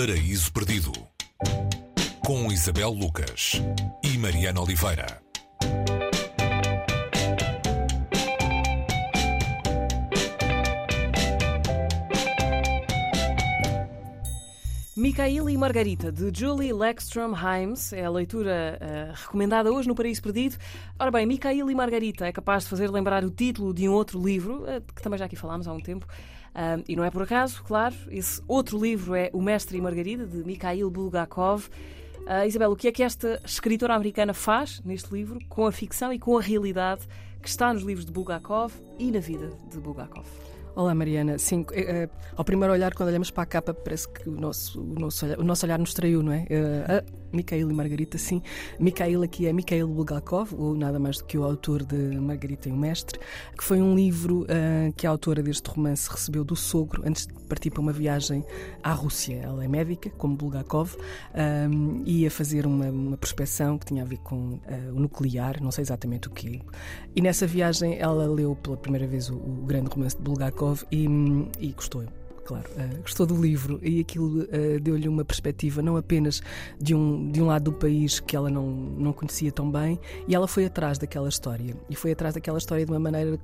Paraíso Perdido com Isabel Lucas e Mariana Oliveira. Micael e Margarita, de Julie Leckstrom Himes, é a leitura uh, recomendada hoje no Paraíso Perdido. Ora bem, Micael e Margarita é capaz de fazer lembrar o título de um outro livro, uh, que também já aqui falámos há um tempo, uh, e não é por acaso, claro. Esse outro livro é O Mestre e Margarida, de Mikhail Bulgakov. Isabel, o que é que esta escritora americana faz neste livro com a ficção e com a realidade que está nos livros de Bulgakov e na vida de Bulgakov? Olá, Mariana. Sim, uh, ao primeiro olhar, quando olhamos para a capa, parece que o nosso, o nosso, olhar, o nosso olhar nos traiu, não é? Uh, Mikhail e Margarita, sim. Mikhail aqui é Mikhail Bulgakov, ou nada mais do que o autor de Margarita e o Mestre, que foi um livro que a autora deste romance recebeu do sogro antes de partir para uma viagem à Rússia. Ela é médica, como Bulgakov, um, e ia fazer uma, uma prospecção que tinha a ver com o nuclear, não sei exatamente o que. E nessa viagem ela leu pela primeira vez o, o grande romance de Bulgakov e, e gostou claro, uh, gostou do livro e aquilo uh, deu-lhe uma perspectiva não apenas de um, de um lado do país que ela não, não conhecia tão bem, e ela foi atrás daquela história. E foi atrás daquela história de uma maneira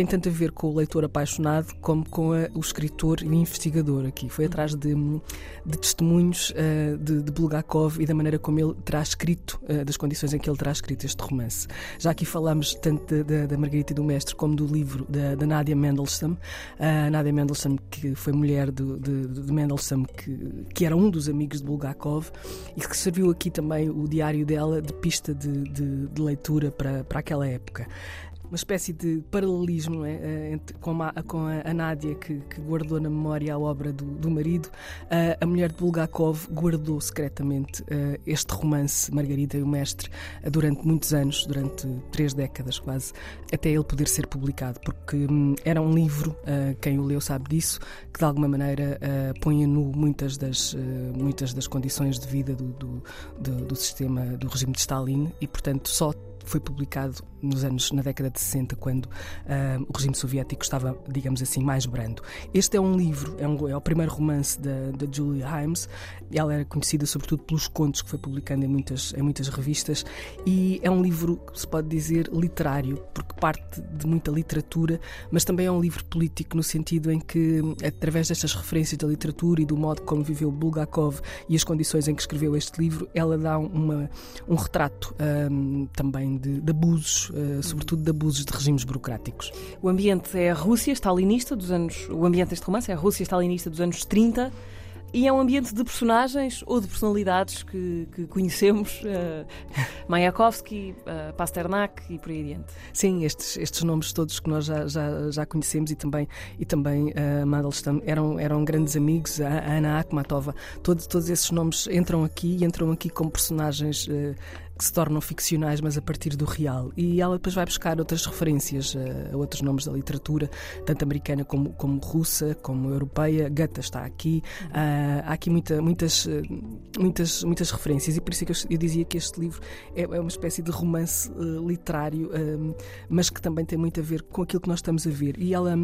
tem tanto a ver com o leitor apaixonado como com a, o escritor e o investigador aqui. Foi atrás de, de testemunhos uh, de, de, Bulgakov e da maneira como ele terá escrito, uh, das condições em que ele terá escrito este romance. Já aqui falamos tanto da Margarita e do Mestre como do livro da, Nadia Mendelssohn. Uh, Nadia Mendelssohn, que foi mulher de, de, de Mendelssohn, que, que era um dos amigos de Bulgakov e que serviu aqui também o diário dela de pista de, de, de leitura para, para aquela época uma espécie de paralelismo é? entre, com, a, com a, Nádia, que, que, guardou na memória a obra do, do marido. Uh, a mulher de Bulgakov guardou secretamente uh, este romance, Margarida e o Mestre, uh, durante muitos anos, durante três décadas quase, até ele poder ser publicado, porque um, era um livro, quem o leu sabe disso, que de alguma maneira põe a nu muitas das, muitas das condições de vida do, do, do, do sistema, do regime de Stalin e, portanto, só foi publicado nos anos na década de 60, quando uh, o regime soviético estava, digamos assim, mais brando. Este é um livro, é, um, é o primeiro romance da, da Julie Himes. Ela era conhecida sobretudo pelos contos que foi publicando em muitas, em muitas revistas e é um livro se pode dizer literário, porque parte de muita literatura, mas também é um livro político no sentido em que, através destas referências da literatura e do modo como viveu Bulgakov e as condições em que escreveu este livro, ela dá uma, um retrato um, também de, de abusos uh, sobretudo de abusos de regimes burocráticos. O ambiente é a Rússia stalinista dos anos. O ambiente deste romance é a Rússia stalinista dos anos 30. E é um ambiente de personagens ou de personalidades que, que conhecemos, uh, Mayakovsky, uh, Pasternak e por aí adiante. Sim, estes, estes nomes todos que nós já, já, já conhecemos e também, e também uh, Mandelstam eram, eram grandes amigos, a, a Ana Akhmatova, todos, todos esses nomes entram aqui e entram aqui como personagens uh, que se tornam ficcionais, mas a partir do real. E ela depois vai buscar outras referências a, a outros nomes da literatura, tanto americana como, como russa, como europeia. Goethe está aqui. Uh, há aqui muita, muitas, muitas, muitas referências, e por isso é que eu, eu dizia que este livro é, é uma espécie de romance uh, literário, um, mas que também tem muito a ver com aquilo que nós estamos a ver. E ela,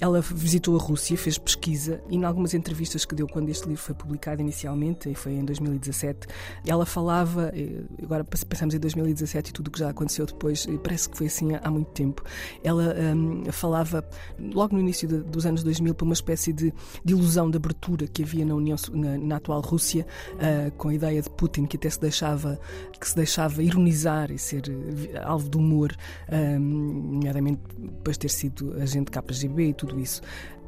ela visitou a Rússia, fez pesquisa, e em algumas entrevistas que deu quando este livro foi publicado inicialmente, e foi em 2017, ela falava, eh, agora pensamos em 2017 e tudo o que já aconteceu depois, parece que foi assim há, muito tempo. Ela um, falava, logo no início de, dos anos 2000, para uma espécie de, de, ilusão de abertura que havia na, União, na, na atual Rússia, uh, com a ideia de Putin, que até se deixava, que se deixava ironizar e ser uh, alvo de humor, um, nomeadamente depois de ter sido agente KGB e tudo isso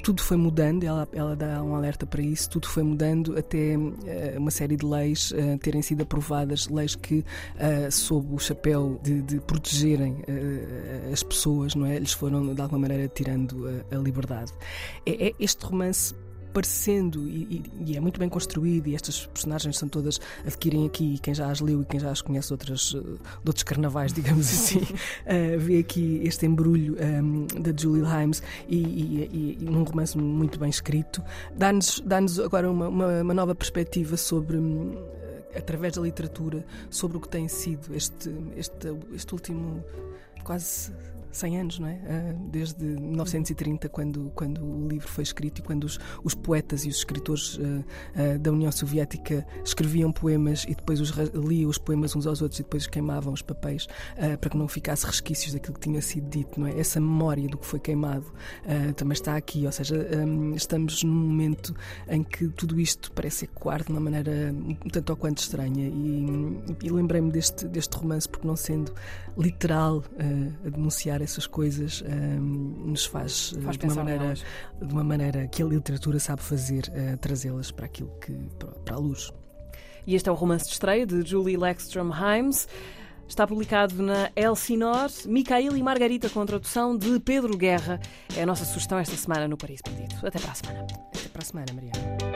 tudo foi mudando, ela, ela dá um alerta para isso, tudo foi mudando até uh, uma série de leis uh, terem sido aprovadas, leis que, uh, sob o chapéu de, de protegerem as pessoas, não é? lhes foram de alguma maneira tirando a, a liberdade. É, é, este romance parecendo e, e, é muito bem construído e estas personagens são todas adquirem aqui quem já as leu e quem já as conhece outras, de outros carnavais, digamos assim, uh, vê aqui este embrulho um, da Julie Himes e, e, e, num romance muito bem escrito. Dá-nos dá agora uma, uma, uma, nova perspectiva sobre hum, através da literatura sobre o que tem sido este, este, este último quase 100 anos, não é? Desde 1930, quando, quando o livro foi escrito e quando os, os poetas e os escritores da União Soviética escreviam poemas e depois os, liam os poemas uns aos outros e depois queimavam os papéis para que não ficasse resquícios daquilo que tinha sido dito, não é? Essa memória do que foi queimado também está aqui, ou seja, estamos num momento em que tudo isto parece ecoar de uma maneira um tanto ou quanto estranha e, e lembrei-me deste, deste romance porque não sendo literal a denunciar essas coisas uh, nos faz, uh, faz de, uma maneira, de uma maneira que a literatura sabe fazer, trazê-las para aquilo que para, para a luz. E este é o romance de estreia de Julie Leckstrom Himes. Está publicado na Elsinore, Micael e Margarita, com tradução de Pedro Guerra. É a nossa sugestão esta semana no Paris Perdido. Até para a semana. Até para a semana, Mariana.